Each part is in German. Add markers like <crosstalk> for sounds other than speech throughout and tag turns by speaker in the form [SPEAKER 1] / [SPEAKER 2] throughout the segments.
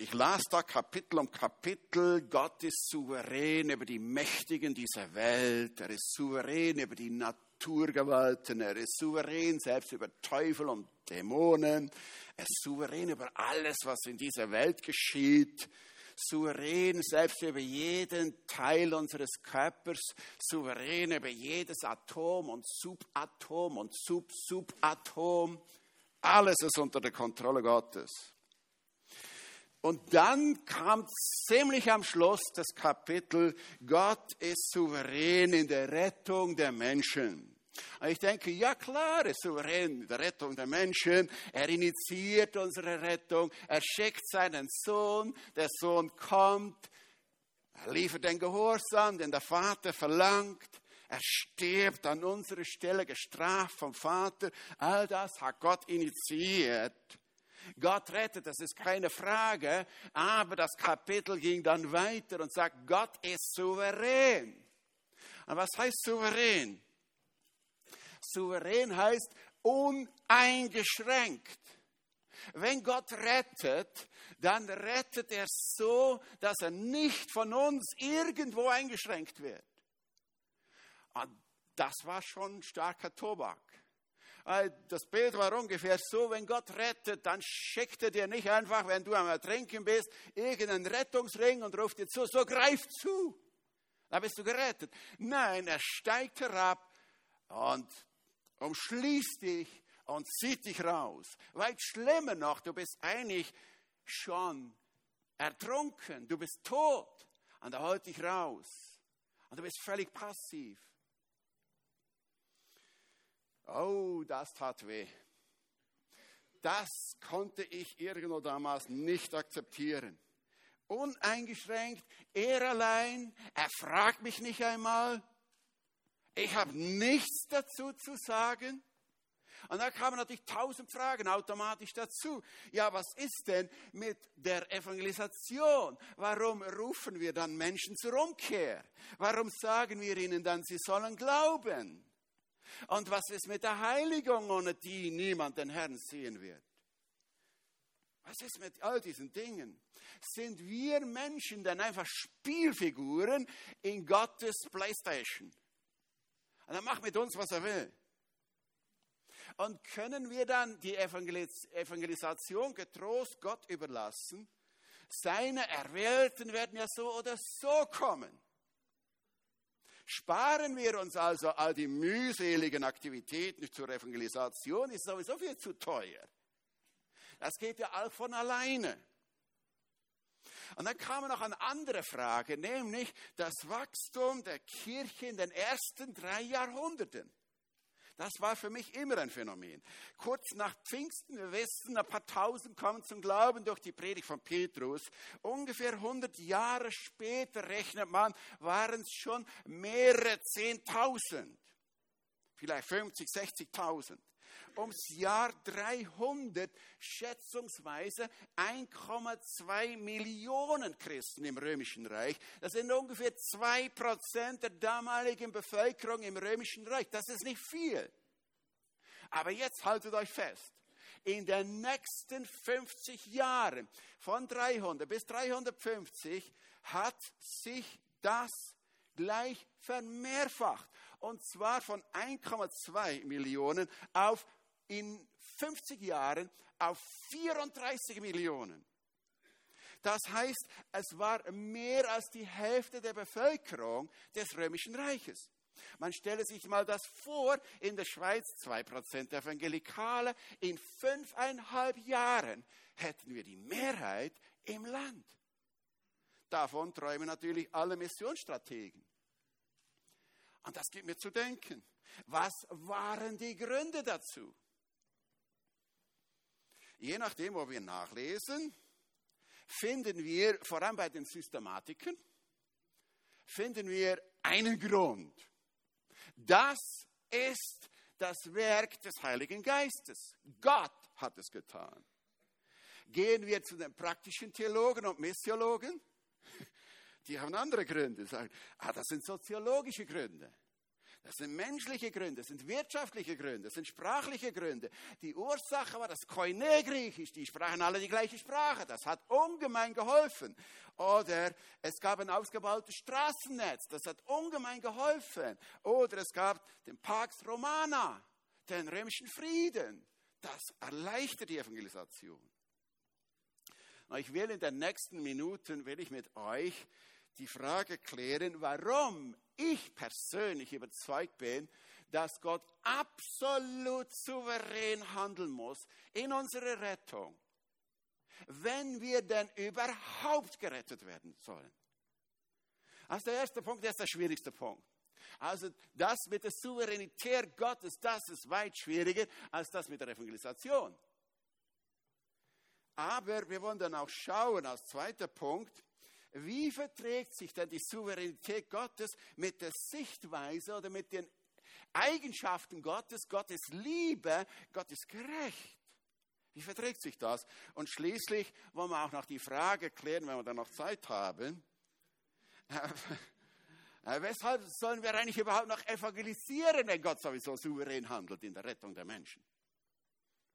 [SPEAKER 1] ich las da Kapitel um Kapitel, Gott ist souverän über die Mächtigen dieser Welt, er ist souverän über die Naturgewalten, er ist souverän selbst über Teufel und Dämonen, er ist souverän über alles, was in dieser Welt geschieht, souverän selbst über jeden Teil unseres Körpers, souverän über jedes Atom und Subatom und Sub-Subatom. Alles ist unter der Kontrolle Gottes. Und dann kam ziemlich am Schluss das Kapitel, Gott ist souverän in der Rettung der Menschen. Und ich denke, ja klar, ist souverän in der Rettung der Menschen. Er initiiert unsere Rettung. Er schickt seinen Sohn. Der Sohn kommt. Er liefert den Gehorsam, den der Vater verlangt. Er stirbt an unserer Stelle, gestraft vom Vater. All das hat Gott initiiert. Gott rettet, das ist keine Frage, aber das Kapitel ging dann weiter und sagt, Gott ist souverän. Und was heißt souverän? Souverän heißt uneingeschränkt. Wenn Gott rettet, dann rettet er so, dass er nicht von uns irgendwo eingeschränkt wird. Und das war schon starker Tobak. Äh, das Bild war ungefähr so, wenn Gott rettet, dann schickt er dir nicht einfach, wenn du am Ertrinken bist, irgendeinen Rettungsring und ruft dir zu, so greif zu. Da bist du gerettet. Nein, er steigt herab und umschließt dich und zieht dich raus. Weit schlimmer noch, du bist eigentlich schon ertrunken, du bist tot und er holt dich raus. Und du bist völlig passiv. Oh, das tat weh. Das konnte ich irgendwo damals nicht akzeptieren. Uneingeschränkt, er allein, er fragt mich nicht einmal. Ich habe nichts dazu zu sagen. Und da kamen natürlich tausend Fragen automatisch dazu. Ja, was ist denn mit der Evangelisation? Warum rufen wir dann Menschen zur Umkehr? Warum sagen wir ihnen dann, sie sollen glauben? Und was ist mit der Heiligung, ohne die niemand den Herrn sehen wird? Was ist mit all diesen Dingen? Sind wir Menschen denn einfach Spielfiguren in Gottes Playstation? Und er macht mit uns, was er will. Und können wir dann die Evangelis Evangelisation getrost Gott überlassen? Seine Erwählten werden ja so oder so kommen. Sparen wir uns also all die mühseligen Aktivitäten zur Evangelisation, ist sowieso viel zu teuer. Das geht ja all von alleine. Und dann kam noch eine andere Frage, nämlich das Wachstum der Kirche in den ersten drei Jahrhunderten. Das war für mich immer ein Phänomen. Kurz nach Pfingsten, wir wissen, ein paar Tausend kommen zum Glauben durch die Predigt von Petrus. Ungefähr 100 Jahre später, rechnet man, waren es schon mehrere Zehntausend. Vielleicht 50, 60.000 ums Jahr 300 schätzungsweise 1,2 Millionen Christen im Römischen Reich. Das sind ungefähr 2 Prozent der damaligen Bevölkerung im Römischen Reich. Das ist nicht viel. Aber jetzt haltet euch fest. In den nächsten 50 Jahren, von 300 bis 350, hat sich das gleich vermehrfacht. Und zwar von 1,2 Millionen auf in 50 Jahren auf 34 Millionen. Das heißt, es war mehr als die Hälfte der Bevölkerung des Römischen Reiches. Man stelle sich mal das vor, in der Schweiz 2% Evangelikale, in fünfeinhalb Jahren hätten wir die Mehrheit im Land. Davon träumen natürlich alle Missionsstrategen. Und das gibt mir zu denken. Was waren die Gründe dazu? Je nachdem, wo wir nachlesen, finden wir, vor allem bei den Systematiken, finden wir einen Grund. Das ist das Werk des Heiligen Geistes. Gott hat es getan. Gehen wir zu den praktischen Theologen und Missiologen. <laughs> Die haben andere Gründe. Sagen, ah, das sind soziologische Gründe. Das sind menschliche Gründe, das sind wirtschaftliche Gründe, das sind sprachliche Gründe. Die Ursache war das Koine-Griechisch, die sprachen alle die gleiche Sprache. Das hat ungemein geholfen. Oder es gab ein ausgebautes Straßennetz, das hat ungemein geholfen. Oder es gab den Pax Romana, den römischen Frieden. Das erleichtert die Evangelisation. Ich will in den nächsten Minuten, will ich mit euch die Frage klären, warum ich persönlich überzeugt bin, dass Gott absolut souverän handeln muss in unserer Rettung, wenn wir denn überhaupt gerettet werden sollen. Also der erste Punkt, der ist der schwierigste Punkt. Also das mit der Souveränität Gottes, das ist weit schwieriger als das mit der Evangelisation. Aber wir wollen dann auch schauen als zweiter Punkt, wie verträgt sich denn die Souveränität Gottes mit der Sichtweise oder mit den Eigenschaften Gottes? Gottes Liebe, Gott ist gerecht. Wie verträgt sich das? Und schließlich wollen wir auch noch die Frage klären, wenn wir dann noch Zeit haben. Äh, <laughs> weshalb sollen wir eigentlich überhaupt noch evangelisieren, wenn Gott sowieso souverän handelt in der Rettung der Menschen?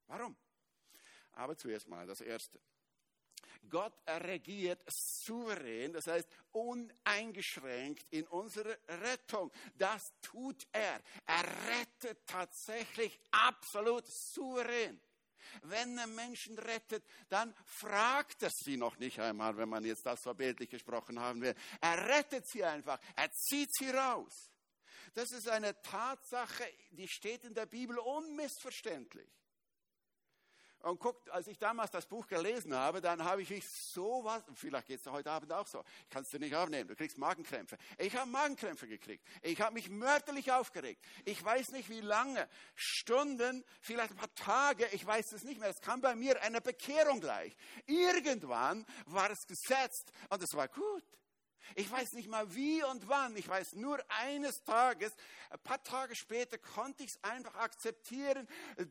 [SPEAKER 1] Warum? Aber zuerst mal das Erste. Gott regiert souverän, das heißt uneingeschränkt in unserer Rettung. Das tut er. Er rettet tatsächlich absolut souverän. Wenn er Menschen rettet, dann fragt er sie noch nicht einmal, wenn man jetzt das so bildlich gesprochen haben will. Er rettet sie einfach. Er zieht sie raus. Das ist eine Tatsache, die steht in der Bibel unmissverständlich. Und guckt, als ich damals das Buch gelesen habe, dann habe ich mich so was, vielleicht geht es heute Abend auch so, ich kann es dir nicht aufnehmen, du kriegst Magenkrämpfe. Ich habe Magenkrämpfe gekriegt. Ich habe mich mörderlich aufgeregt. Ich weiß nicht wie lange, Stunden, vielleicht ein paar Tage, ich weiß es nicht mehr. Es kam bei mir eine Bekehrung gleich. Irgendwann war es gesetzt und es war gut. Ich weiß nicht mal wie und wann. Ich weiß nur eines Tages, ein paar Tage später konnte ich es einfach akzeptieren.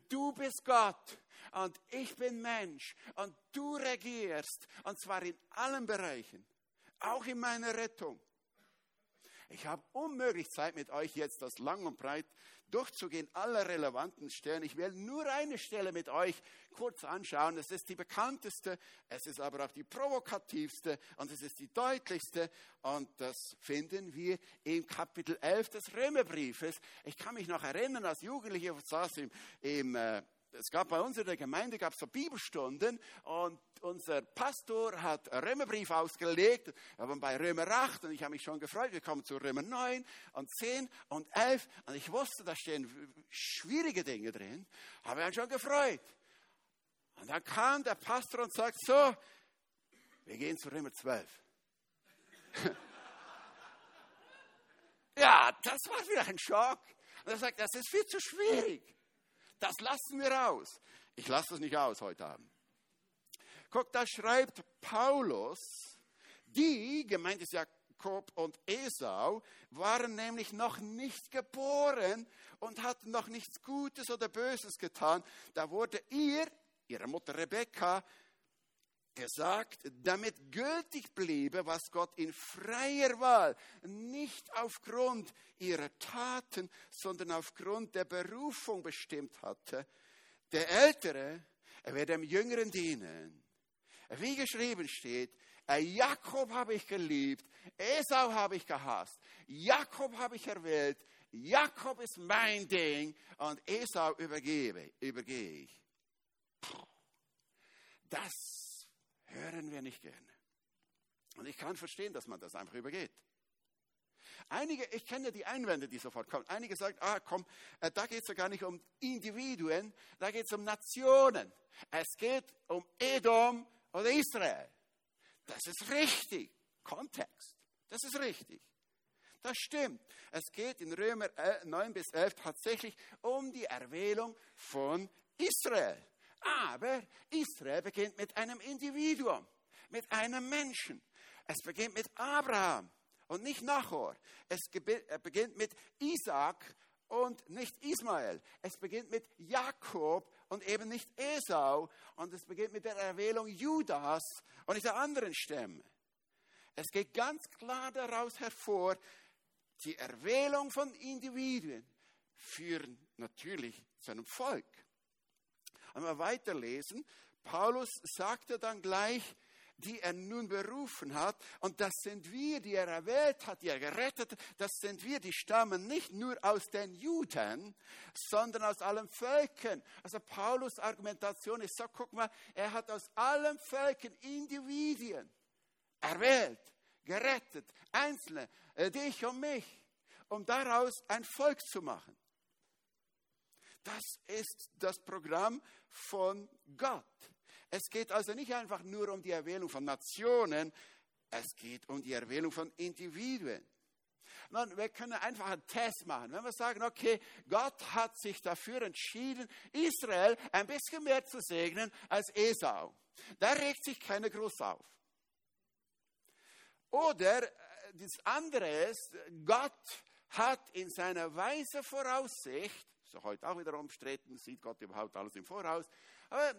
[SPEAKER 1] Du bist Gott und ich bin Mensch und du regierst und zwar in allen Bereichen, auch in meiner Rettung. Ich habe unmöglich Zeit mit euch jetzt das lang und breit durchzugehen, alle relevanten Stellen. Ich will nur eine Stelle mit euch kurz anschauen. Es ist die bekannteste, es ist aber auch die provokativste und es ist die deutlichste. Und das finden wir im Kapitel 11 des Römerbriefes. Ich kann mich noch erinnern, als Jugendlicher saß im, im äh, es gab bei uns in der Gemeinde gab es so Bibelstunden und unser Pastor hat Römerbrief ausgelegt. Wir waren bei Römer 8 und ich habe mich schon gefreut. Wir kommen zu Römer 9 und 10 und 11 und ich wusste, da stehen schwierige Dinge drin. Habe mich schon gefreut. Und dann kam der Pastor und sagt so, wir gehen zu Römer 12. <laughs> ja, das war wieder ein Schock. Und er sagt, das ist viel zu schwierig. Das lassen wir aus. Ich lasse es nicht aus heute Abend. Guck, da schreibt Paulus, die, gemeint ist Jakob und Esau, waren nämlich noch nicht geboren und hatten noch nichts Gutes oder Böses getan. Da wurde ihr, ihre Mutter Rebekka, gesagt, damit gültig bliebe, was Gott in freier Wahl, nicht aufgrund ihrer Taten, sondern aufgrund der Berufung bestimmt hatte. Der Ältere, er werde dem Jüngeren dienen. Wie geschrieben steht, Jakob habe ich geliebt, Esau habe ich gehasst, Jakob habe ich erwählt, Jakob ist mein Ding und Esau übergebe, übergehe ich. Das hören wir nicht gerne. Und ich kann verstehen, dass man das einfach übergeht. Einige, ich kenne die Einwände, die sofort kommen. Einige sagen, ah komm, äh, da geht es ja gar nicht um Individuen, da geht es um Nationen. Es geht um Edom oder Israel. Das ist richtig. Kontext. Das ist richtig. Das stimmt. Es geht in Römer 9 äh, bis 11 tatsächlich um die Erwählung von Israel. Aber Israel beginnt mit einem Individuum, mit einem Menschen. Es beginnt mit Abraham und nicht Nachor. Es äh, beginnt mit Isaac und nicht Ismael. Es beginnt mit Jakob und eben nicht Esau. Und es beginnt mit der Erwählung Judas und nicht der anderen Stämme. Es geht ganz klar daraus hervor, die Erwählung von Individuen führen natürlich zu einem Volk. Wir weiterlesen, Paulus sagte dann gleich, die er nun berufen hat. Und das sind wir, die er erwählt hat, die er gerettet hat. Das sind wir, die stammen nicht nur aus den Juden, sondern aus allen Völkern. Also Paulus Argumentation ist so, guck mal, er hat aus allen Völkern Individuen erwählt, gerettet, Einzelne, äh, dich und mich, um daraus ein Volk zu machen. Das ist das Programm von Gott. Es geht also nicht einfach nur um die Erwählung von Nationen, es geht um die Erwählung von Individuen. Nun, wir können einfach einen Test machen. Wenn wir sagen, okay, Gott hat sich dafür entschieden, Israel ein bisschen mehr zu segnen als Esau. Da regt sich keiner groß auf. Oder äh, das andere ist, Gott hat in seiner weise Voraussicht, so heute auch wieder umstritten, sieht Gott überhaupt alles im Voraus, aber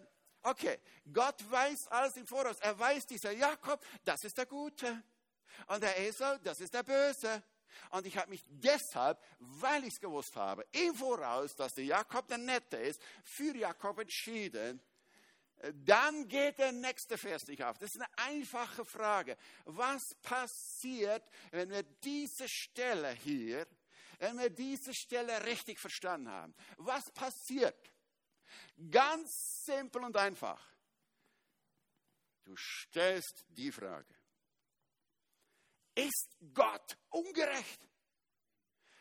[SPEAKER 1] Okay, Gott weiß alles im Voraus. Er weiß, dieser Jakob, das ist der Gute. Und der Esau, das ist der Böse. Und ich habe mich deshalb, weil ich es gewusst habe, im Voraus, dass der Jakob der Nette ist, für Jakob entschieden. Dann geht der nächste Vers nicht auf. Das ist eine einfache Frage. Was passiert, wenn wir diese Stelle hier, wenn wir diese Stelle richtig verstanden haben? Was passiert? Ganz simpel und einfach. Du stellst die Frage, ist Gott ungerecht?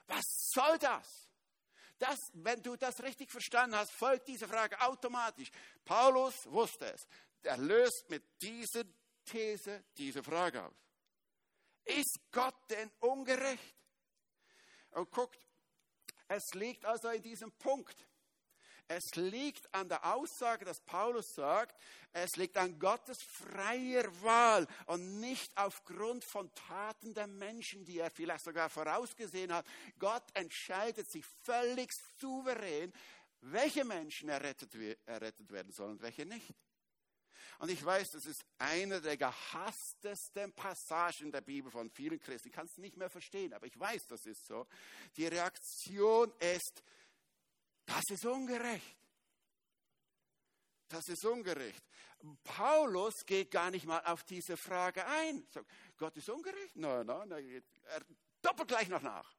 [SPEAKER 1] Was soll das? das? Wenn du das richtig verstanden hast, folgt diese Frage automatisch. Paulus wusste es. Er löst mit dieser These diese Frage aus. Ist Gott denn ungerecht? Und guckt, es liegt also in diesem Punkt. Es liegt an der Aussage, dass Paulus sagt, es liegt an Gottes freier Wahl und nicht aufgrund von Taten der Menschen, die er vielleicht sogar vorausgesehen hat. Gott entscheidet sich völlig souverän, welche Menschen errettet, errettet werden sollen und welche nicht. Und ich weiß, das ist eine der gehasstesten Passagen der Bibel von vielen Christen. Ich kann es nicht mehr verstehen, aber ich weiß, das ist so. Die Reaktion ist, das ist ungerecht. Das ist ungerecht. Paulus geht gar nicht mal auf diese Frage ein. Sagt, Gott ist ungerecht? Nein, nein, nein. Er doppelt gleich noch nach.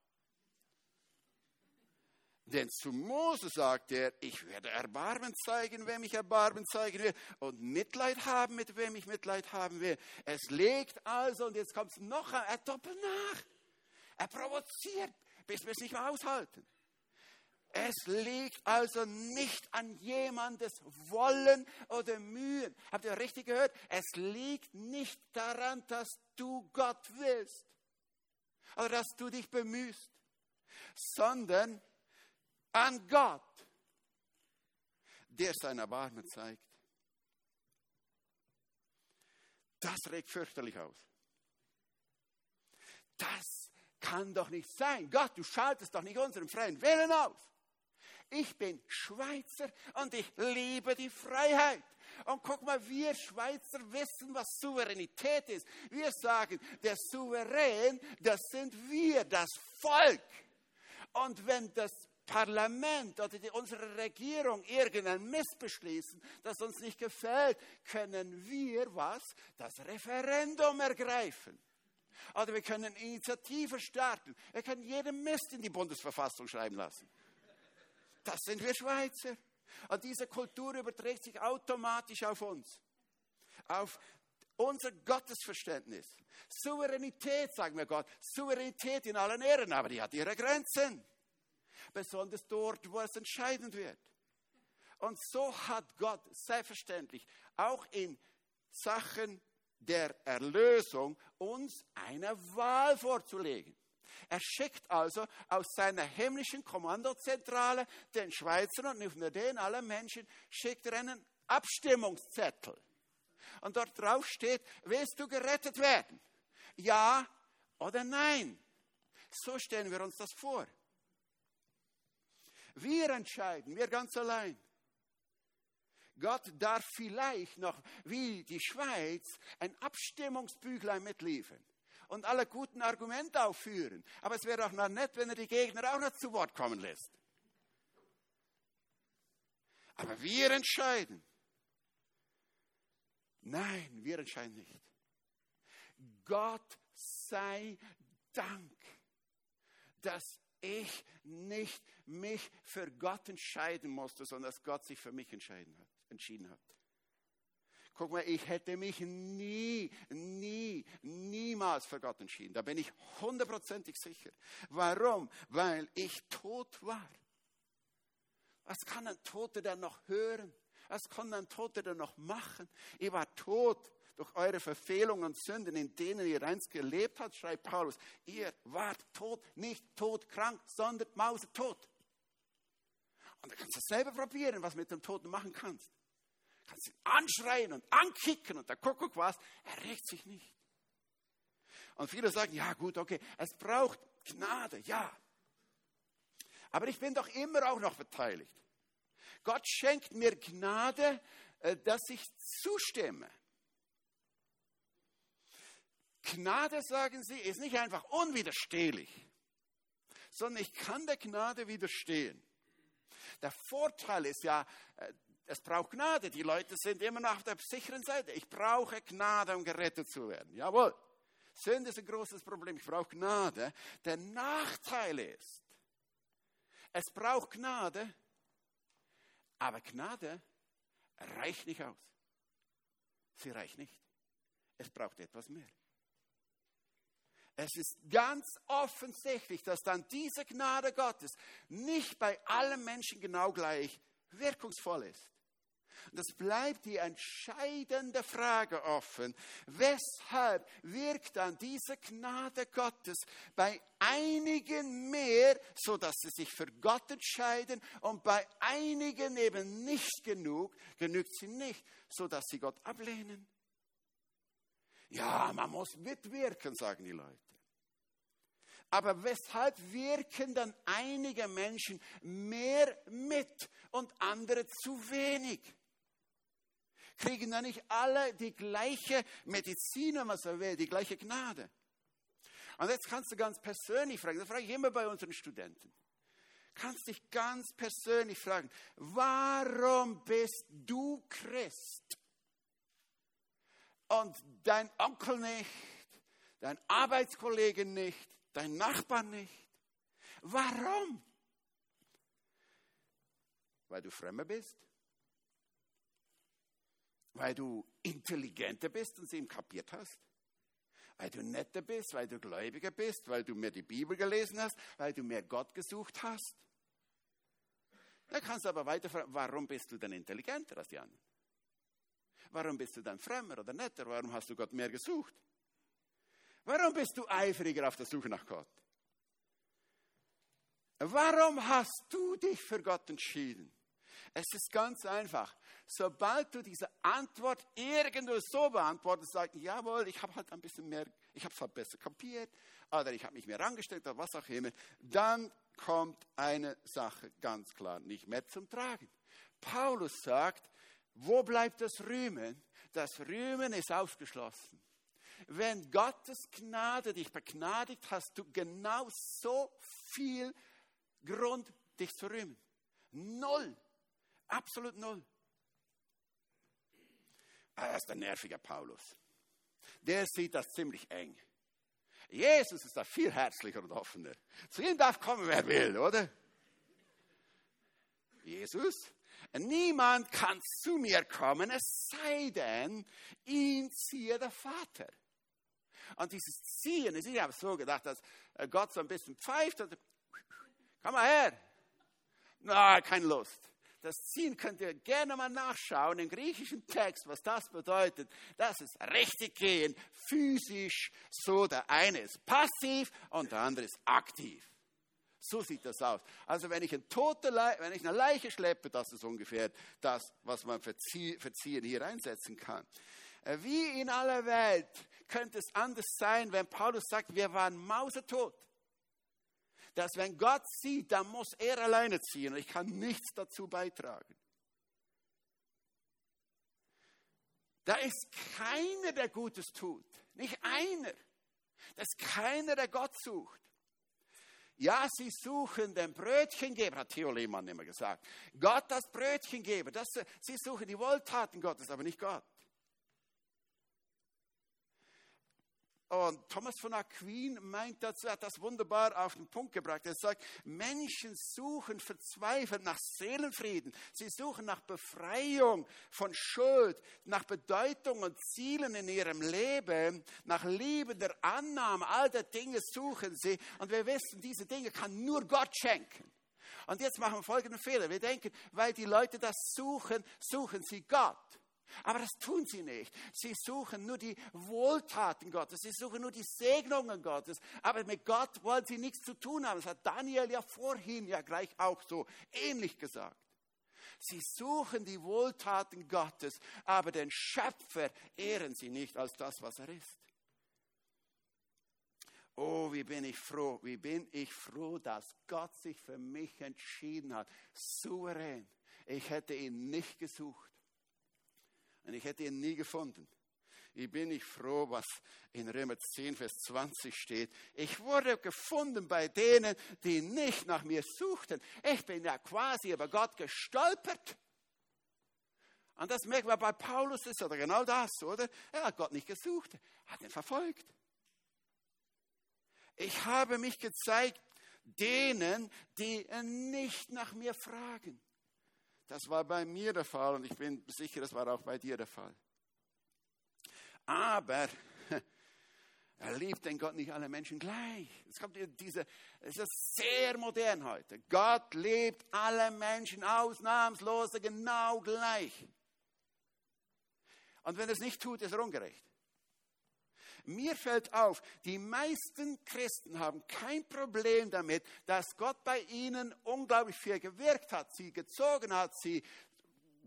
[SPEAKER 1] Denn zu Mose sagt er, ich werde Erbarmen zeigen, wem ich Erbarmen zeigen will, und Mitleid haben, mit wem ich Mitleid haben will. Es legt also, und jetzt kommt es noch, er doppelt nach. Er provoziert, bis wir es nicht mehr aushalten. Es liegt also nicht an jemandes Wollen oder Mühen. Habt ihr richtig gehört? Es liegt nicht daran, dass du Gott willst oder dass du dich bemühst, sondern an Gott, der sein Erbarmen zeigt. Das regt fürchterlich aus. Das kann doch nicht sein. Gott, du schaltest doch nicht unseren freien Willen aus. Ich bin Schweizer und ich liebe die Freiheit. Und guck mal, wir Schweizer wissen, was Souveränität ist. Wir sagen, der Souverän, das sind wir, das Volk. Und wenn das Parlament oder die, unsere Regierung irgendein Mist beschließen, das uns nicht gefällt, können wir was? Das Referendum ergreifen. Oder wir können Initiative starten. Wir können jeden Mist in die Bundesverfassung schreiben lassen. Das sind wir Schweizer. Und diese Kultur überträgt sich automatisch auf uns. Auf unser Gottesverständnis. Souveränität, sagen wir Gott. Souveränität in allen Ehren, aber die hat ihre Grenzen. Besonders dort, wo es entscheidend wird. Und so hat Gott selbstverständlich auch in Sachen der Erlösung uns eine Wahl vorzulegen. Er schickt also aus seiner himmlischen Kommandozentrale den Schweizern und nicht nur den, alle Menschen, schickt er einen Abstimmungszettel. Und dort drauf steht, willst du gerettet werden? Ja oder nein? So stellen wir uns das vor. Wir entscheiden, wir ganz allein. Gott darf vielleicht noch, wie die Schweiz, ein Abstimmungsbüchlein mitliefern. und alle guten Argumente aufführen. Aber es wäre auch noch nett, wenn er die Gegner auch noch zu Wort kommen lässt. Aber wir entscheiden. Nein, wir entscheiden nicht. Gott sei Dank, dass ich nicht mich für Gott entscheiden musste, sondern dass Gott sich für mich entschieden hat. Entschieden hat. Guck mal, ich hätte mich nie, nie, niemals für Gott entschieden. Da bin ich hundertprozentig sicher. Warum? Weil ich tot war. Was kann ein Toter denn noch hören? Was kann ein Toter denn noch machen? Ich war tot durch eure Verfehlungen und Sünden, in denen ihr einst gelebt habt, schreibt Paulus. Ihr wart tot, nicht todkrank, sondern mausetot. Und da kannst du selber probieren, was du mit dem Toten machen kannst. Du kannst ihn anschreien und ankicken und der Kuckuck was, er regt sich nicht. Und viele sagen, ja gut, okay, es braucht Gnade, ja. Aber ich bin doch immer auch noch beteiligt. Gott schenkt mir Gnade, äh, dass ich zustimme. Gnade, sagen sie, ist nicht einfach unwiderstehlich, sondern ich kann der Gnade widerstehen. Der Vorteil ist ja, äh, es braucht Gnade. Die Leute sind immer noch auf der sicheren Seite. Ich brauche Gnade, um gerettet zu werden. Jawohl. Sünde ist ein großes Problem. Ich brauche Gnade. Der Nachteil ist, es braucht Gnade, aber Gnade reicht nicht aus. Sie reicht nicht. Es braucht etwas mehr. Es ist ganz offensichtlich, dass dann diese Gnade Gottes nicht bei allen Menschen genau gleich wirkungsvoll ist. Und es bleibt die entscheidende Frage offen. Weshalb wirkt dann diese Gnade Gottes bei einigen mehr, so dass sie sich für Gott entscheiden und bei einigen eben nicht genug, genügt sie nicht, so dass sie Gott ablehnen? Ja, man muss mitwirken, sagen die Leute. Aber weshalb wirken dann einige Menschen mehr mit und andere zu wenig? Kriegen dann nicht alle die gleiche Medizin, wenn man so will, die gleiche Gnade? Und jetzt kannst du ganz persönlich fragen, das frage ich immer bei unseren Studenten. Kannst dich ganz persönlich fragen, warum bist du Christ? Und dein Onkel nicht, dein Arbeitskollege nicht, dein Nachbar nicht. Warum? Weil du Fremder bist? Weil du intelligenter bist und sie ihm kapiert hast? Weil du netter bist, weil du gläubiger bist, weil du mehr die Bibel gelesen hast, weil du mehr Gott gesucht hast? Da kannst du aber weiter fragen, warum bist du denn intelligenter als die anderen? Warum bist du dann frömmer oder netter? Warum hast du Gott mehr gesucht? Warum bist du eifriger auf der Suche nach Gott? Warum hast du dich für Gott entschieden? Es ist ganz einfach. Sobald du diese Antwort irgendwo so beantwortest, sagst, jawohl, ich habe halt ein bisschen mehr, ich habe es halt besser kapiert, oder ich habe mich mehr angestellt, oder was auch immer, dann kommt eine Sache ganz klar nicht mehr zum Tragen. Paulus sagt, wo bleibt das Rühmen? Das Rühmen ist ausgeschlossen. Wenn Gottes Gnade dich begnadigt, hast du genau so viel Grund, dich zu rühmen. Null. Absolut null. Ah, das ist der nervige Paulus. Der sieht das ziemlich eng. Jesus ist da viel herzlicher und offener. Zu ihm darf kommen, wer will, oder? Jesus Niemand kann zu mir kommen, es sei denn, ihn ziehe der Vater. Und dieses Ziehen, ich habe so gedacht, dass äh, Gott so ein bisschen pfeift und komm mal her. Na, keine Lust. Das Ziehen könnt ihr gerne mal nachschauen im griechischen Text, was das bedeutet. Das ist richtig gehen, physisch. So, der eine ist passiv und der andere ist aktiv. So sieht das aus. Also wenn ich, ein tote wenn ich eine Leiche schleppe, das ist ungefähr das, was man für Ziehen hier einsetzen kann. Äh, wie in aller Welt könnte es anders sein, wenn Paulus sagt, wir waren mausetot. Dass wenn Gott sieht, dann muss er alleine ziehen und ich kann nichts dazu beitragen. Da ist keiner, der Gutes tut. Nicht einer. Das ist keiner, der Gott sucht. Ja, sie suchen den Brötchengeber, hat Theo Lehmann immer gesagt. Gott als Brötchengeber. Das, sie suchen die Wohltaten Gottes, aber nicht Gott. Und Thomas von Aquin meint dazu, hat das wunderbar auf den Punkt gebracht. Er sagt, Menschen suchen verzweifelt nach Seelenfrieden. Sie suchen nach Befreiung von Schuld, nach Bedeutung und Zielen in ihrem Leben, nach Liebe, der Annahme. All der Dinge suchen sie. Und wir wissen, diese Dinge kann nur Gott schenken. Und jetzt machen wir folgenden Fehler. Wir denken, weil die Leute das suchen, suchen sie Gott. Aber das tun sie nicht. Sie suchen nur die Wohltaten Gottes. Sie suchen nur die Segnungen Gottes. Aber mit Gott wollen sie nichts zu tun haben. Das hat Daniel ja vorhin ja gleich auch so ähnlich gesagt. Sie suchen die Wohltaten Gottes, aber den Schöpfer ehren sie nicht als das, was er ist. Oh, wie bin ich froh, wie bin ich froh, dass Gott sich für mich entschieden hat. Souverän. Ich hätte ihn nicht gesucht. Und ich hätte ihn nie gefunden. Ich bin nicht froh, was in Römer 10, Vers 20 steht. Ich wurde gefunden bei denen, die nicht nach mir suchten. Ich bin ja quasi über Gott gestolpert. Und das merken wir bei Paulus, ist oder genau das, oder? Er hat Gott nicht gesucht, hat ihn verfolgt. Ich habe mich gezeigt denen, die nicht nach mir fragen. Das war bei mir der Fall und ich bin sicher, das war auch bei dir der Fall. Aber <laughs> er liebt den Gott nicht alle Menschen gleich. Es kommt diese, es ist sehr modern heute. Gott liebt alle Menschen ausnahmslos genau gleich. Und wenn er es nicht tut, ist er ungerecht. Mir fällt auf, die meisten Christen haben kein Problem damit, dass Gott bei ihnen unglaublich viel gewirkt hat, sie gezogen hat, sie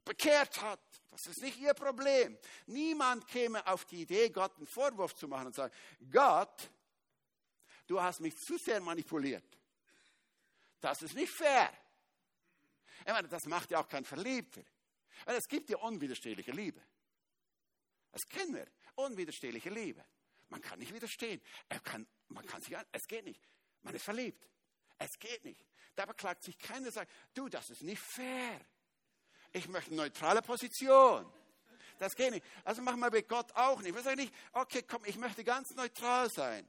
[SPEAKER 1] bekehrt hat. Das ist nicht ihr Problem. Niemand käme auf die Idee, Gott einen Vorwurf zu machen und zu sagen, Gott, du hast mich zu sehr manipuliert. Das ist nicht fair. Ich meine, das macht ja auch kein Verliebter. Es gibt ja unwiderstehliche Liebe. Das kennen wir. Unwiderstehliche Liebe. Man kann nicht widerstehen. Er kann, man kann sich, es geht nicht. Man ist verliebt. Es geht nicht. Da beklagt sich keiner, sagt, du, das ist nicht fair. Ich möchte eine neutrale Position. Das geht nicht. Also machen wir bei Gott auch nicht. Wir sagen nicht, okay, komm, ich möchte ganz neutral sein.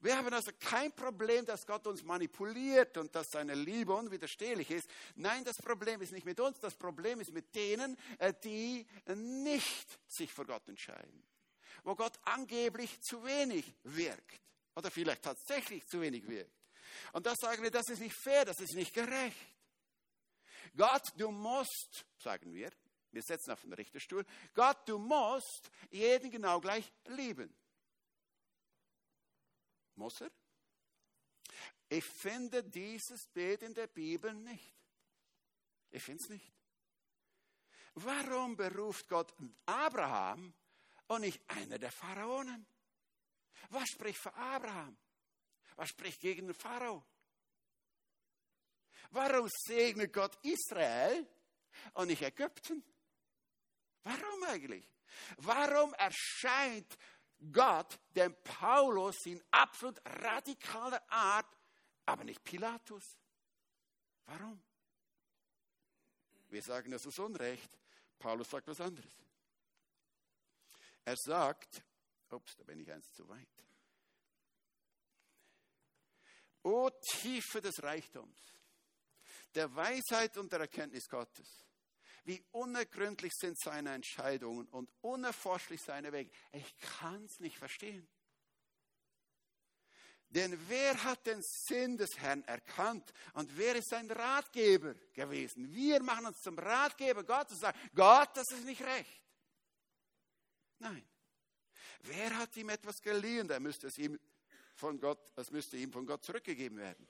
[SPEAKER 1] Wir haben also kein Problem, dass Gott uns manipuliert und dass seine Liebe unwiderstehlich ist. Nein, das Problem ist nicht mit uns, das Problem ist mit denen, äh, die nicht sich für Gott entscheiden wo Gott angeblich zu wenig wirkt oder vielleicht tatsächlich zu wenig wirkt. Und das sagen wir, das ist nicht fair, das ist nicht gerecht. Gott, du musst, sagen wir, wir setzen auf den Richterstuhl, Gott, du musst jeden genau gleich lieben. Muss er? Ich finde dieses Bild in der Bibel nicht. Ich finde es nicht. Warum beruft Gott Abraham und nicht einer der Pharaonen. Was spricht für Abraham? Was spricht gegen den Pharao? Warum segnet Gott Israel und nicht Ägypten? Warum eigentlich? Warum erscheint Gott dem Paulus in absolut radikaler Art, aber nicht Pilatus? Warum? Wir sagen, das ist Unrecht. Paulus sagt was anderes. Er sagt, ups, da bin ich eins zu weit. O Tiefe des Reichtums, der Weisheit und der Erkenntnis Gottes. Wie unergründlich sind seine Entscheidungen und unerforschlich seine Wege. Ich kann es nicht verstehen. Denn wer hat den Sinn des Herrn erkannt und wer ist sein Ratgeber gewesen? Wir machen uns zum Ratgeber Gottes und sagen, Gott, das ist nicht recht. Nein. Wer hat ihm etwas geliehen? Da müsste es ihm von Gott, es müsste ihm von Gott zurückgegeben werden.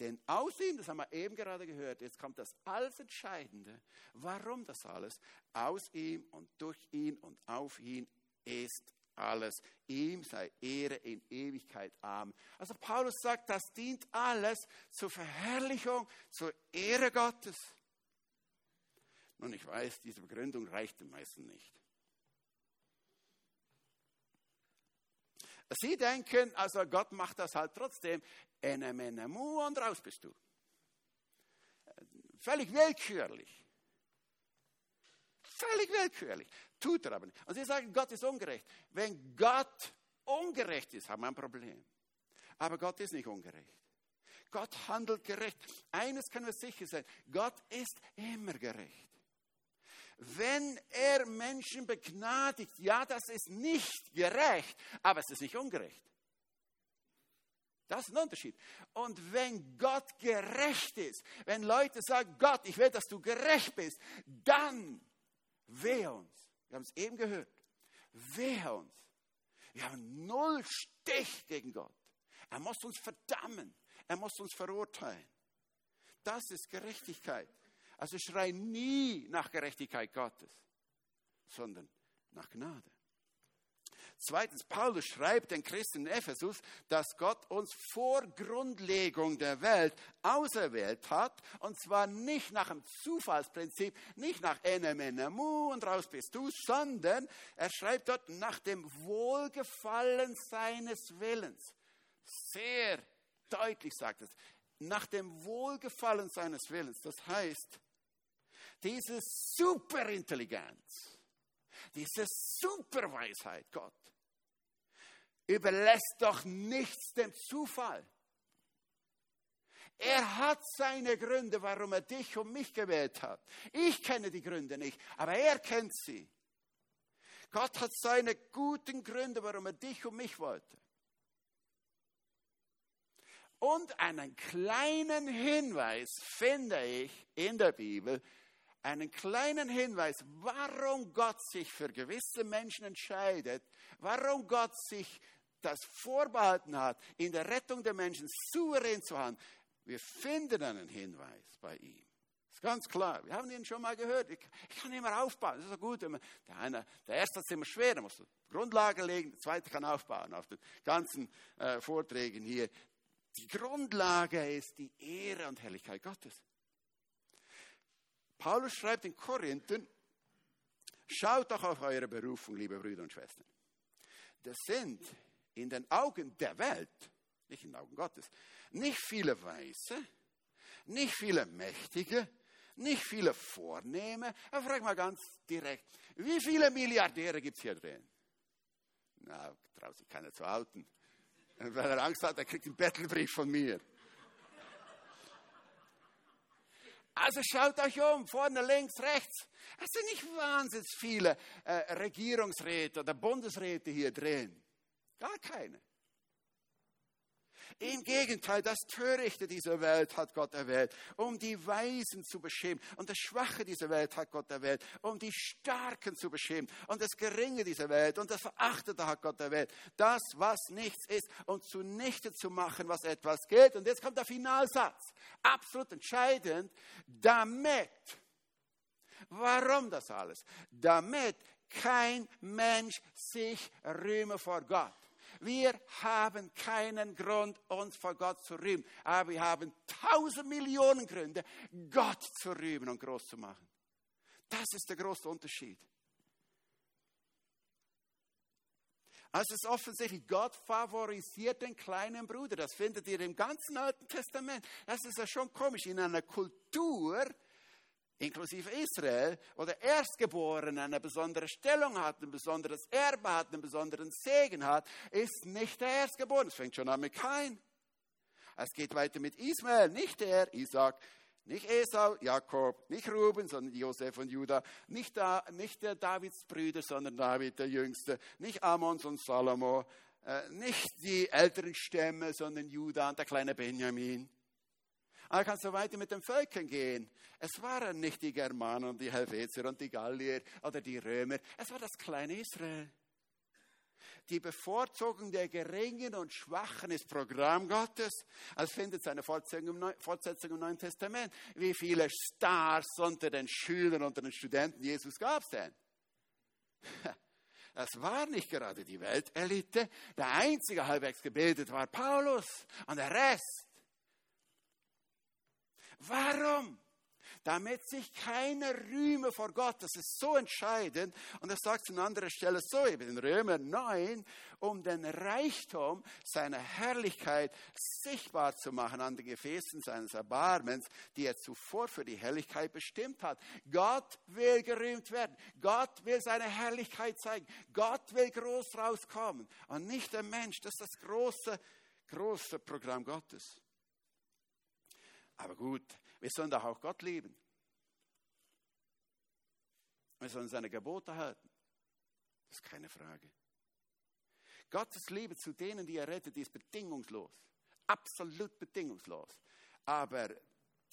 [SPEAKER 1] Denn aus ihm, das haben wir eben gerade gehört, jetzt kommt das alles Entscheidende. Warum das alles? Aus ihm und durch ihn und auf ihn ist alles. Ihm sei Ehre in Ewigkeit. Amen. Also Paulus sagt, das dient alles zur Verherrlichung, zur Ehre Gottes. Nun, ich weiß, diese Begründung reicht den meisten nicht. Sie denken, also Gott macht das halt trotzdem. Und raus bist du. Völlig willkürlich. Völlig willkürlich. Tut er aber nicht. Und sie sagen, Gott ist ungerecht. Wenn Gott ungerecht ist, haben wir ein Problem. Aber Gott ist nicht ungerecht. Gott handelt gerecht. Eines können wir sicher sein, Gott ist immer gerecht. Wenn er Menschen begnadigt, ja, das ist nicht gerecht, aber es ist nicht ungerecht. Das ist ein Unterschied. Und wenn Gott gerecht ist, wenn Leute sagen, Gott, ich will, dass du gerecht bist, dann wehe uns. Wir haben es eben gehört. Wehe uns. Wir haben null Stich gegen Gott. Er muss uns verdammen. Er muss uns verurteilen. Das ist Gerechtigkeit. Also schrei nie nach Gerechtigkeit Gottes, sondern nach Gnade. Zweitens, Paulus schreibt den Christen in Ephesus, dass Gott uns vor Grundlegung der Welt auserwählt hat, und zwar nicht nach dem Zufallsprinzip, nicht nach enem enemu und raus bist du, sondern er schreibt dort nach dem Wohlgefallen seines Willens. Sehr deutlich sagt es, nach dem Wohlgefallen seines Willens. Das heißt, diese Superintelligenz, diese Superweisheit Gott überlässt doch nichts dem Zufall. Er hat seine Gründe, warum er dich und mich gewählt hat. Ich kenne die Gründe nicht, aber er kennt sie. Gott hat seine guten Gründe, warum er dich und mich wollte. Und einen kleinen Hinweis finde ich in der Bibel, einen kleinen Hinweis, warum Gott sich für gewisse Menschen entscheidet, warum Gott sich das vorbehalten hat, in der Rettung der Menschen souverän zu handeln. Wir finden einen Hinweis bei ihm. Das ist ganz klar. Wir haben ihn schon mal gehört. Ich, kann immer aufbauen. Das ist so gut. Der, eine, der erste ist immer schwer. Da musst du Grundlage legen. Der zweite kann aufbauen auf den ganzen äh, Vorträgen hier. Die Grundlage ist die Ehre und Herrlichkeit Gottes. Paulus schreibt in Korinthern, schaut doch auf eure Berufung, liebe Brüder und Schwestern. Das sind in den Augen der Welt, nicht in den Augen Gottes, nicht viele Weise, nicht viele Mächtige, nicht viele Vornehme. Aber frag mal ganz direkt, wie viele Milliardäre gibt es hier drin? Na, traut sich keiner zu halten. Und wenn er Angst hat, er kriegt einen Bettelbrief von mir. Also schaut euch um, vorne, links, rechts. Es sind nicht wahnsinnig viele äh, Regierungsräte oder Bundesräte hier drin. Gar keine. Im Gegenteil, das Törichte dieser Welt hat Gott erwählt, um die Weisen zu beschämen. Und das Schwache dieser Welt hat Gott erwählt, um die Starken zu beschämen. Und das Geringe dieser Welt und das Verachtete hat Gott erwählt. Das, was nichts ist, um zunichte zu machen, was etwas gilt. Und jetzt kommt der Finalsatz. Absolut entscheidend. Damit. Warum das alles? Damit kein Mensch sich rühme vor Gott. Wir haben keinen Grund, uns vor Gott zu rühmen, aber wir haben tausend Millionen Gründe, Gott zu rühmen und groß zu machen. Das ist der große Unterschied. Also es ist offensichtlich, Gott favorisiert den kleinen Bruder. Das findet ihr im ganzen Alten Testament. Das ist ja schon komisch. In einer Kultur, inklusive Israel, wo der Erstgeborene eine besondere Stellung hat, ein besonderes Erbe hat, einen besonderen Segen hat, ist nicht der Erstgeborene. Es fängt schon an mit Kain. Es geht weiter mit Ismael, nicht der, Isaac, nicht Esau, Jakob, nicht Ruben, sondern Josef und Judah, nicht, da, nicht der Davids Brüder, sondern David der Jüngste, nicht Ammons und Salomo, äh, nicht die älteren Stämme, sondern Judah und der kleine Benjamin. Aber kannst du weiter mit den Völkern gehen. Es waren nicht die Germanen und die Helvetier und die Gallier oder die Römer. Es war das kleine Israel. Die Bevorzugung der Geringen und Schwachen ist Programm Gottes. Es findet seine Fortsetzung im Neuen Testament. Wie viele Stars unter den Schülern, unter den Studenten Jesus gab es denn? <laughs> Das war nicht gerade die Weltelite. Der einzige halbwegs gebildet war Paulus und der Rest Warum? damit sich keiner rühme vor Gott. Das ist so entscheidend. Und das sagt an anderer Stelle so eben in Römer 9, um den Reichtum seiner Herrlichkeit sichtbar zu machen an den Gefäßen seines Erbarmens, die er zuvor für die Herrlichkeit bestimmt hat. Gott will gerühmt werden. Gott will seine Herrlichkeit zeigen. Gott will groß rauskommen. Und nicht der Mensch. Das ist das große, große Programm Gottes. Aber gut, wir sollen doch auch Gott lieben. Wir sollen seine Gebote halten. Das ist keine Frage. Gottes Liebe zu denen, die er rettet, ist bedingungslos. Absolut bedingungslos. Aber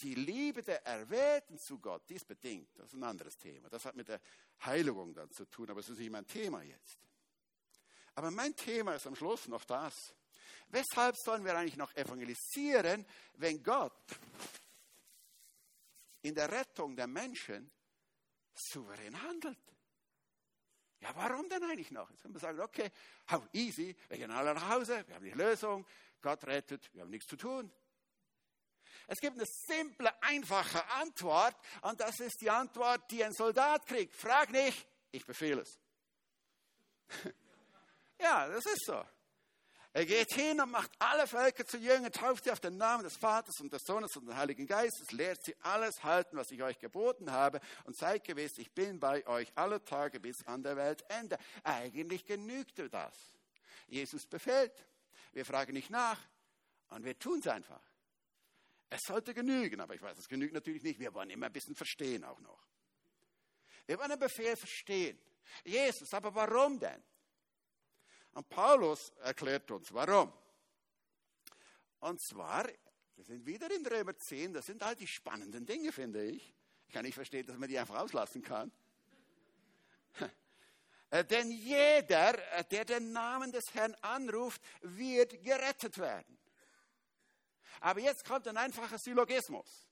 [SPEAKER 1] die Liebe der Erwählten zu Gott, die ist bedingt. Das ist ein anderes Thema. Das hat mit der Heiligung dann zu tun, aber es ist nicht mein Thema jetzt. Aber mein Thema ist am Schluss noch das. Weshalb sollen wir eigentlich noch evangelisieren, wenn Gott in der Rettung der Menschen souverän handelt? Ja, warum denn eigentlich noch? Jetzt können wir sagen, okay, how easy, wir gehen alle nach Hause, wir haben die Lösung, Gott rettet, wir haben nichts zu tun. Es gibt eine simple, einfache Antwort und das ist die Antwort, die ein Soldat kriegt. Frag nicht, ich befehle es. <laughs> ja, das ist so. Er geht hin und macht alle Völker zu Jüngern, tauft sie auf den Namen des Vaters und des Sohnes und des Heiligen Geistes, lehrt sie alles halten, was ich euch geboten habe und seid gewiss, ich bin bei euch alle Tage bis an der Weltende. Eigentlich genügte das. Jesus befehlt. Wir fragen nicht nach und wir tun es einfach. Es sollte genügen, aber ich weiß, es genügt natürlich nicht. Wir wollen immer ein bisschen verstehen auch noch. Wir wollen den Befehl verstehen. Jesus, aber warum denn? Und Paulus erklärt uns, warum. Und zwar, wir sind wieder in Römer 10, das sind halt die spannenden Dinge, finde ich. Ich kann nicht verstehen, dass man die einfach auslassen kann. <laughs> Äh, denn jeder, äh, der den Namen des Herrn anruft, wird gerettet werden. Aber jetzt kommt ein einfacher Syllogismus.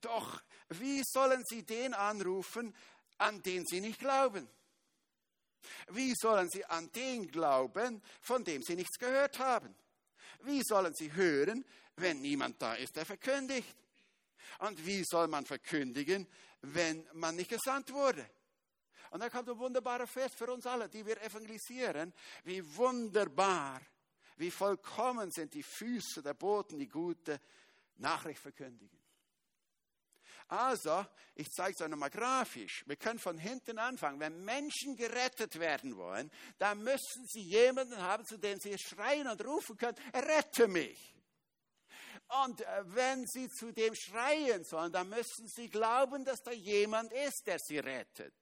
[SPEAKER 1] Doch wie sollen sie den anrufen, an den sie nicht glauben? Wie sollen sie an den glauben, von dem sie nichts gehört haben? Wie sollen sie hören, wenn niemand da ist, der verkündigt? Und wie soll man verkündigen, wenn man nicht gesandt wurde? Und da kommt ein wunderbarer Vers für uns alle, die wir evangelisieren. Wie wunderbar, wie vollkommen sind die Füße der Boten, die gute Nachricht verkündigen. Also, ich zeige es euch nochmal grafisch. Wir können von hinten anfangen. Wenn Menschen gerettet werden wollen, dann müssen sie jemanden haben, zu dem sie schreien und rufen können, rette mich. Und äh, wenn sie zu dem schreien sollen, dann müssen sie glauben, dass da jemand ist, der sie rettet.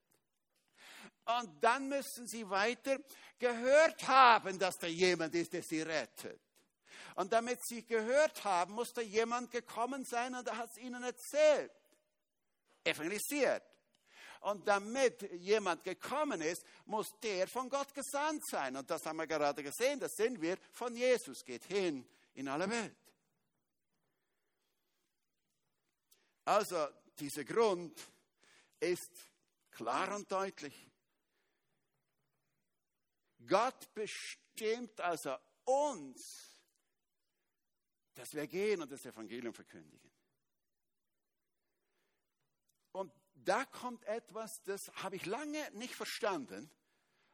[SPEAKER 1] Und dann müssen sie weiter gehört haben, dass da jemand ist, der sie rettet. Und damit sie gehört haben, muss da jemand gekommen sein und er hat es ihnen erzählt evangelisiert. Und damit jemand gekommen ist, muss der von Gott gesandt sein. Und das haben wir gerade gesehen, das sind wir von Jesus, geht hin in alle Welt. Also dieser Grund ist klar und deutlich. Gott bestimmt also uns, dass wir gehen und das Evangelium verkündigen. Und da kommt etwas, das habe ich lange nicht verstanden.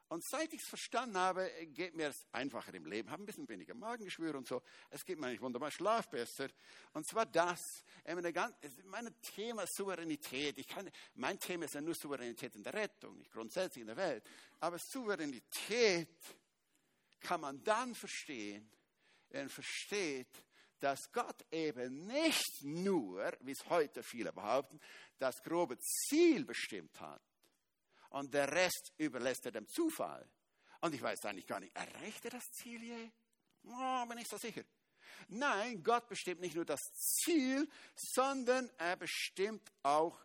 [SPEAKER 1] Und seit ich es verstanden habe, geht mir es einfacher im Leben. Habe ein bisschen weniger Magengeschwür und so. Es geht mir eigentlich wunderbar Schlaf besser. Und zwar das, mein Thema Souveränität. Ich kann, mein Thema ist ja nur Souveränität in der Rettung, nicht grundsätzlich in der Welt. Aber Souveränität kann man dann verstehen, wenn man versteht, dass Gott eben nicht nur, wie es heute viele behaupten, das grobe Ziel bestimmt hat und der Rest überlässt er dem Zufall. Und ich weiß eigentlich gar nicht, erreicht er das Ziel je? Oh, bin ich so sicher. Nein, Gott bestimmt nicht nur das Ziel, sondern er bestimmt auch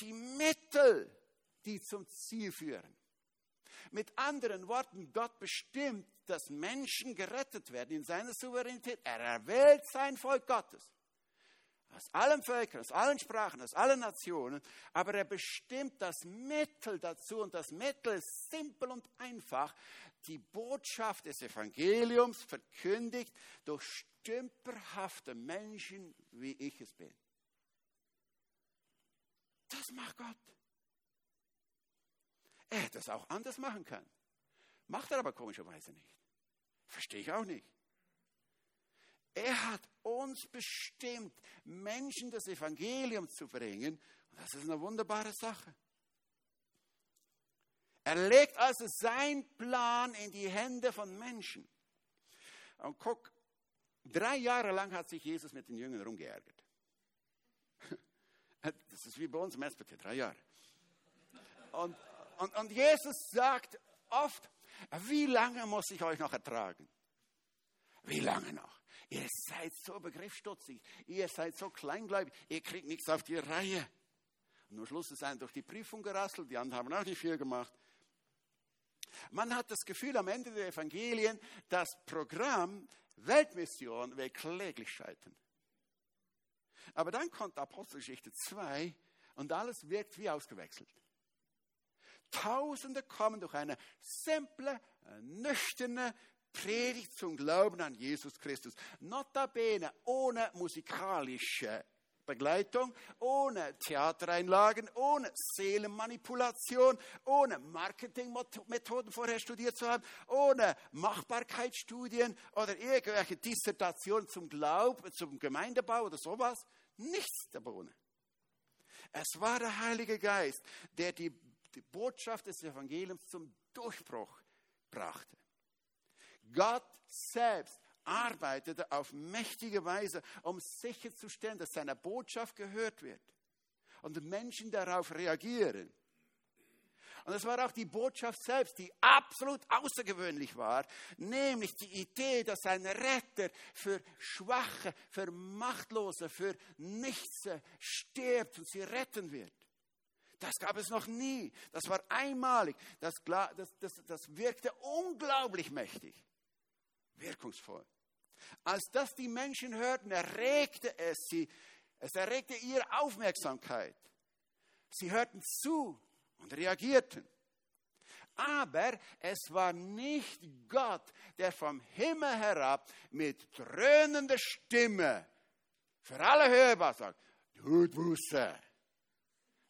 [SPEAKER 1] die Mittel, die zum Ziel führen. Mit anderen Worten, Gott bestimmt, dass Menschen gerettet werden in seiner Souveränität. Er erwählt sein Volk Gottes. Aus allen Völkern, aus allen Sprachen, aus allen Nationen. Aber er bestimmt das Mittel dazu. Und das Mittel ist simpel und einfach. Die Botschaft des Evangeliums verkündigt durch stümperhafte Menschen, wie ich es bin. Das macht Gott. Er hätte es auch anders machen können. Macht er aber komischerweise nicht. Verstehe ich auch nicht. Er hat uns bestimmt, Menschen das Evangelium zu bringen. Und das ist eine wunderbare Sache. Er legt also seinen Plan in die Hände von Menschen. Und guck, drei Jahre lang hat sich Jesus mit den Jüngern rumgeärgert. <laughs> Das ist wie bei uns im SPT, drei Jahre. Und, und, und Jesus sagt oft, wie lange muss ich euch noch ertragen? Wie lange noch? Ihr seid so begriffsstutzig, ihr seid so kleingläubig, ihr kriegt nichts auf die Reihe. Und am Schluss ist einer durch die Prüfung gerasselt, die anderen haben auch nicht viel gemacht. Man hat das Gefühl am Ende der Evangelien, das Programm Weltmission wird kläglich scheitern. Aber dann kommt Apostelgeschichte 2 und alles wirkt wie ausgewechselt. Tausende kommen durch eine simple, nüchterne Predigt zum Glauben an Jesus Christus. Notabene ohne musikalische Begleitung, ohne Theatereinlagen, ohne Seelenmanipulation, ohne Marketingmethoden vorher studiert zu haben, ohne Machbarkeitsstudien oder irgendwelche Dissertationen zum Glauben, zum Gemeindebau oder sowas. Nichts Bohne. Es war der Heilige Geist, der die, die Botschaft des Evangeliums zum Durchbruch brachte. Gott selbst arbeitete auf mächtige Weise, um sicherzustellen, dass seine Botschaft gehört wird und Menschen darauf reagieren. Und es war auch die Botschaft selbst, die absolut außergewöhnlich war, nämlich die Idee, dass ein Retter für Schwache, für Machtlose, für Nichts stirbt und sie retten wird. Das gab es noch nie. Das war einmalig. Das, das, das, das wirkte unglaublich mächtig, wirkungsvoll. Als das die Menschen hörten, erregte es sie, es erregte ihre Aufmerksamkeit. Sie hörten zu und reagierten. Aber es war nicht Gott, der vom Himmel herab mit dröhnender Stimme für alle hörbar sagt, tut Buße.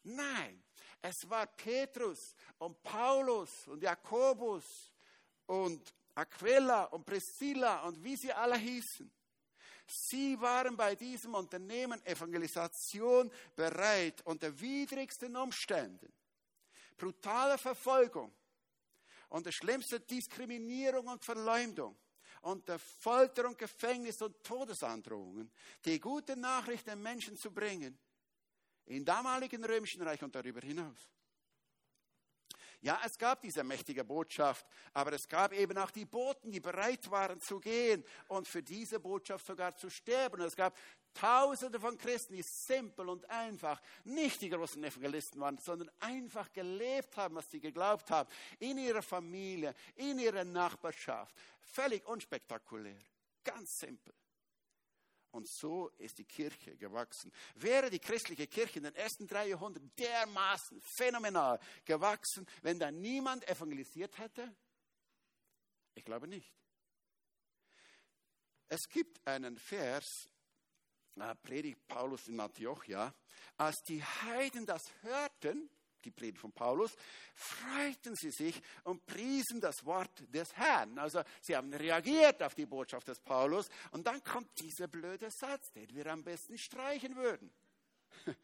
[SPEAKER 1] Nein, es war Petrus und Paulus und Jakobus und Aquila und Priscilla und wie sie alle hießen. Sie waren bei diesem Unternehmen Evangelisation bereit unter widrigsten Umständen. Brutale Verfolgung, unter schlimmster Diskriminierung und Verleumdung, unter Folter und Gefängnis und Todesandrohungen, die gute Nachricht den Menschen zu bringen, im damaligen römischen Reich und darüber hinaus. Ja, es gab diese mächtige Botschaft, aber es gab eben auch die Boten, die bereit waren zu gehen und für diese Botschaft sogar zu sterben. Und es gab Tausende von Christen, die simpel und einfach nicht die großen Evangelisten waren, sondern einfach gelebt haben, was sie geglaubt haben, in ihrer Familie, in ihrer Nachbarschaft. Völlig unspektakulär, ganz simpel. Und so ist die Kirche gewachsen. Wäre die christliche Kirche in den ersten drei Jahrhunderten dermaßen phänomenal gewachsen, wenn da niemand evangelisiert hätte? Ich glaube nicht. Es gibt einen Vers, äh, predigt Paulus in Antiochia, als die Heiden das hörten, die Predigt von Paulus, freuten sie sich und priesen das Wort des Herrn. Also sie haben reagiert auf die Botschaft des Paulus und dann kommt dieser blöde Satz, den wir am besten streichen würden. <laughs>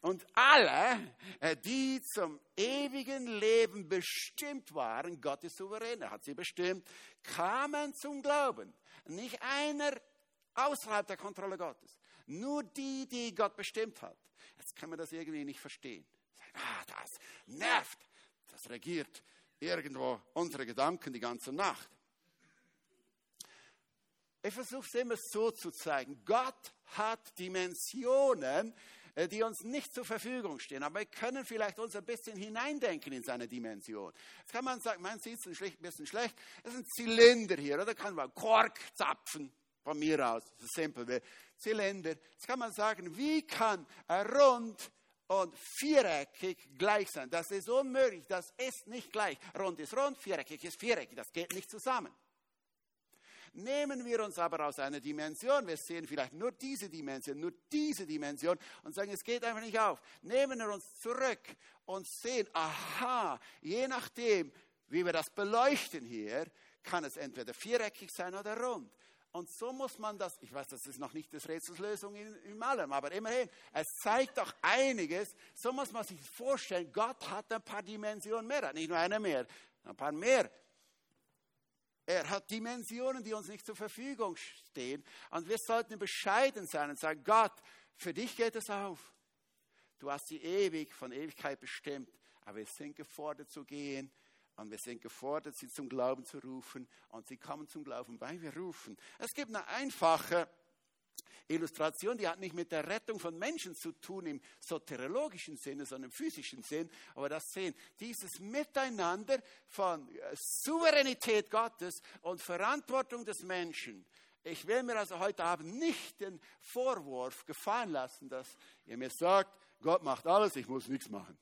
[SPEAKER 1] Und alle, äh, die zum ewigen Leben bestimmt waren, Gott ist souverän, er hat sie bestimmt, kamen zum Glauben. Nicht einer außerhalb der Kontrolle Gottes. Nur die, die Gott bestimmt hat. Jetzt kann man das irgendwie nicht verstehen ah, das nervt, das regiert irgendwo unsere Gedanken die ganze Nacht. Ich versuche es immer so zu zeigen. Gott hat Dimensionen, äh, die uns nicht zur Verfügung stehen. Aber wir können vielleicht uns ein bisschen hineindenken in seine Dimension. Jetzt kann man sagen, man sieht es ein bisschen schlecht. Das ist ein Zylinder hier, oder kann man Kork zapfen. Von mir aus, das ist simpel. Zylinder. Jetzt kann man sagen, wie kann ein rund und viereckig gleich sein. Das ist unmöglich, das ist nicht gleich. Rund ist rund, viereckig ist viereckig, das geht nicht zusammen. Nehmen wir uns aber aus einer Dimension, wir sehen vielleicht nur diese Dimension, nur diese Dimension und sagen, es geht einfach nicht auf. Nehmen wir uns zurück und sehen, aha, je nachdem, wie wir das beleuchten hier, kann es entweder viereckig sein oder rund. Und so muss man das, ich weiß, das ist noch nicht das Rätselslösung in, in allem, aber immerhin, es zeigt doch einiges. So muss man sich vorstellen, Gott hat ein paar Dimensionen mehr, nicht nur eine mehr, ein paar mehr. Er hat Dimensionen, die uns nicht zur Verfügung stehen. Und wir sollten bescheiden sein und sagen, Gott, für dich geht es auf. Du hast sie ewig, von Ewigkeit bestimmt. Aber wir sind gefordert zu gehen und wir sind gefordert, sie zum Glauben zu rufen. Und sie kommen zum Glauben, weil wir rufen. Es gibt eine einfache Illustration, die hat nicht mit der Rettung von Menschen zu tun im soteriologischen Sinne, sondern im physischen Sinn. Aber das sehen, dieses Miteinander von äh, Souveränität Gottes und Verantwortung des Menschen. Ich will mir also heute Abend nicht den Vorwurf gefallen lassen, dass ihr mir sagt, Gott macht alles, ich muss nichts machen.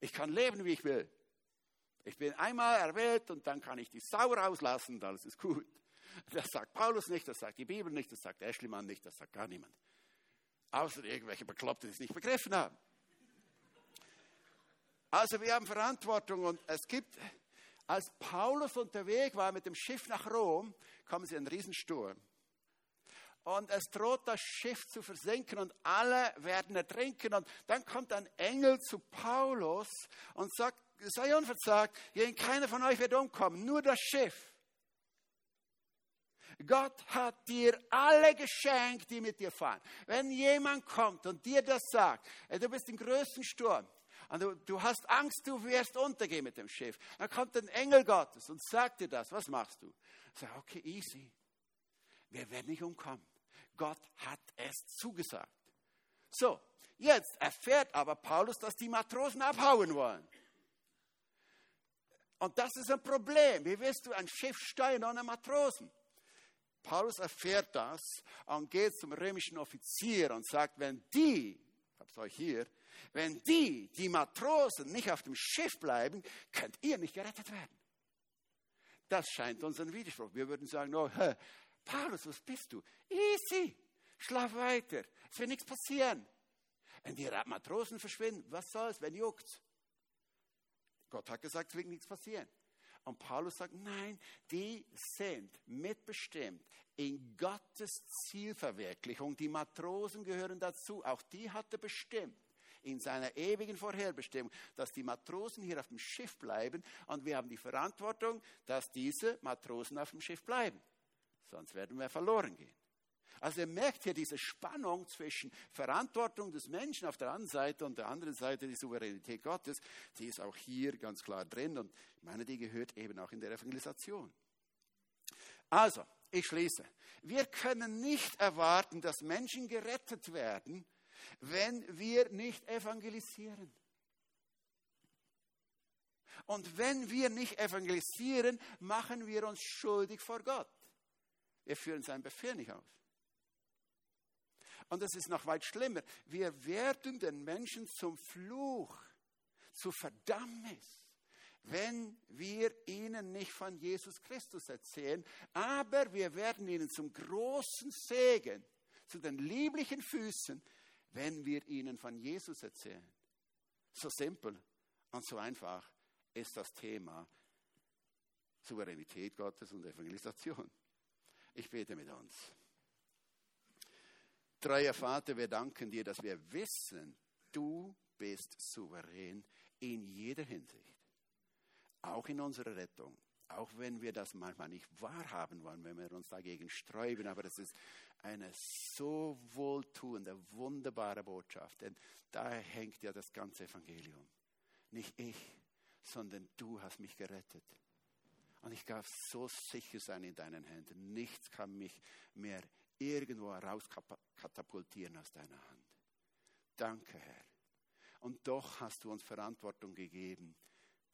[SPEAKER 1] Ich kann leben, wie ich will. Ich bin einmal erwählt und dann kann ich die Sau rauslassen alles ist gut. Das sagt Paulus nicht, das sagt die Bibel nicht, das sagt Eschlimann nicht, das sagt gar niemand. Außer irgendwelche Bekloppten, die es nicht begriffen haben. Also wir haben Verantwortung und es gibt, als Paulus unterwegs war mit dem Schiff nach Rom, kommen sie in einen Riesensturm. Und es droht das Schiff zu versenken und alle werden ertrinken. Und dann kommt ein Engel zu Paulus und sagt, sei unverzagt, keiner von euch wird umkommen, nur das Schiff. Gott hat dir alle geschenkt, die mit dir fahren. Wenn jemand kommt und dir das sagt, du bist im größten Sturm, und du, du, hast Angst, du wirst untergehen mit dem Schiff. Dann kommt ein Engel Gottes und sagt dir das. Was machst du? Sag, okay, easy. Wir werden nicht umkommen. Gott hat es zugesagt. So, jetzt erfährt aber Paulus, dass die Matrosen abhauen wollen. Und das ist ein Problem. Wie willst du ein Schiff steuern ohne Matrosen? Paulus erfährt das und geht zum römischen Offizier und sagt, wenn die, ich habe es euch hier, wenn die, die Matrosen nicht auf dem Schiff bleiben, könnt ihr nicht gerettet werden. Das scheint uns ein Widerspruch. Wir würden sagen, oh, Paulus, was bist du? Easy, schlaf weiter, es wird nichts passieren. Wenn die Matrosen verschwinden, was soll's, wenn juckt's? Gott hat gesagt, es wird nichts passieren. Und Paulus sagt, nein, die sind mitbestimmt in Gottes Zielverwirklichung. Die Matrosen gehören dazu. Auch die hat er bestimmt in seiner ewigen Vorherbestimmung, dass die Matrosen hier auf dem Schiff bleiben und wir haben die Verantwortung, dass diese Matrosen auf dem Schiff bleiben. Sonst werden wir verloren gehen. Also ihr merkt hier diese Spannung zwischen Verantwortung des Menschen auf der einen Seite und der anderen Seite die Souveränität Gottes, die ist auch hier ganz klar drin und ich meine, die gehört eben auch in der Evangelisation. Also, ich schließe. Wir können nicht erwarten, dass Menschen gerettet werden, wenn wir nicht evangelisieren. Und wenn wir nicht evangelisieren, machen wir uns schuldig vor Gott. Wir führen seinen Befehl nicht aus. Und das ist noch weit schlimmer. Wir werden den Menschen zum Fluch, zu Verdammnis, wenn wir ihnen nicht von Jesus Christus erzählen, aber wir werden ihnen zum großen Segen, zu den lieblichen Füßen, wenn wir ihnen von Jesus erzählen. So simpel und so einfach ist das Thema Souveränität Gottes und Evangelisation. Ich bete mit uns. Dreier Vater, wir danken dir, dass wir wissen, du bist souverän in jeder Hinsicht. Auch in unserer Rettung. Auch wenn wir das manchmal nicht wahrhaben wollen, wenn wir uns dagegen sträuben. Aber das ist eine so wohltuende, wunderbare Botschaft. Denn da hängt ja das ganze Evangelium. Nicht ich, sondern du hast mich gerettet. Und ich darf so sicher sein in deinen Händen. Nichts kann mich mehr irgendwo herauskatapultieren aus deiner Hand. Danke, Herr. Und doch hast du uns Verantwortung gegeben,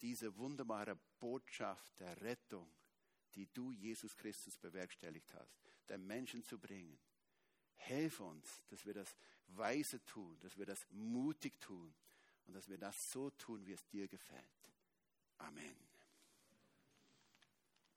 [SPEAKER 1] diese wunderbare Botschaft der Rettung, die du, Jesus Christus, bewerkstelligt hast, den Menschen zu bringen. Hilf uns, dass wir das weise tun, dass wir das mutig tun und dass wir das so tun, wie es dir gefällt. Amen.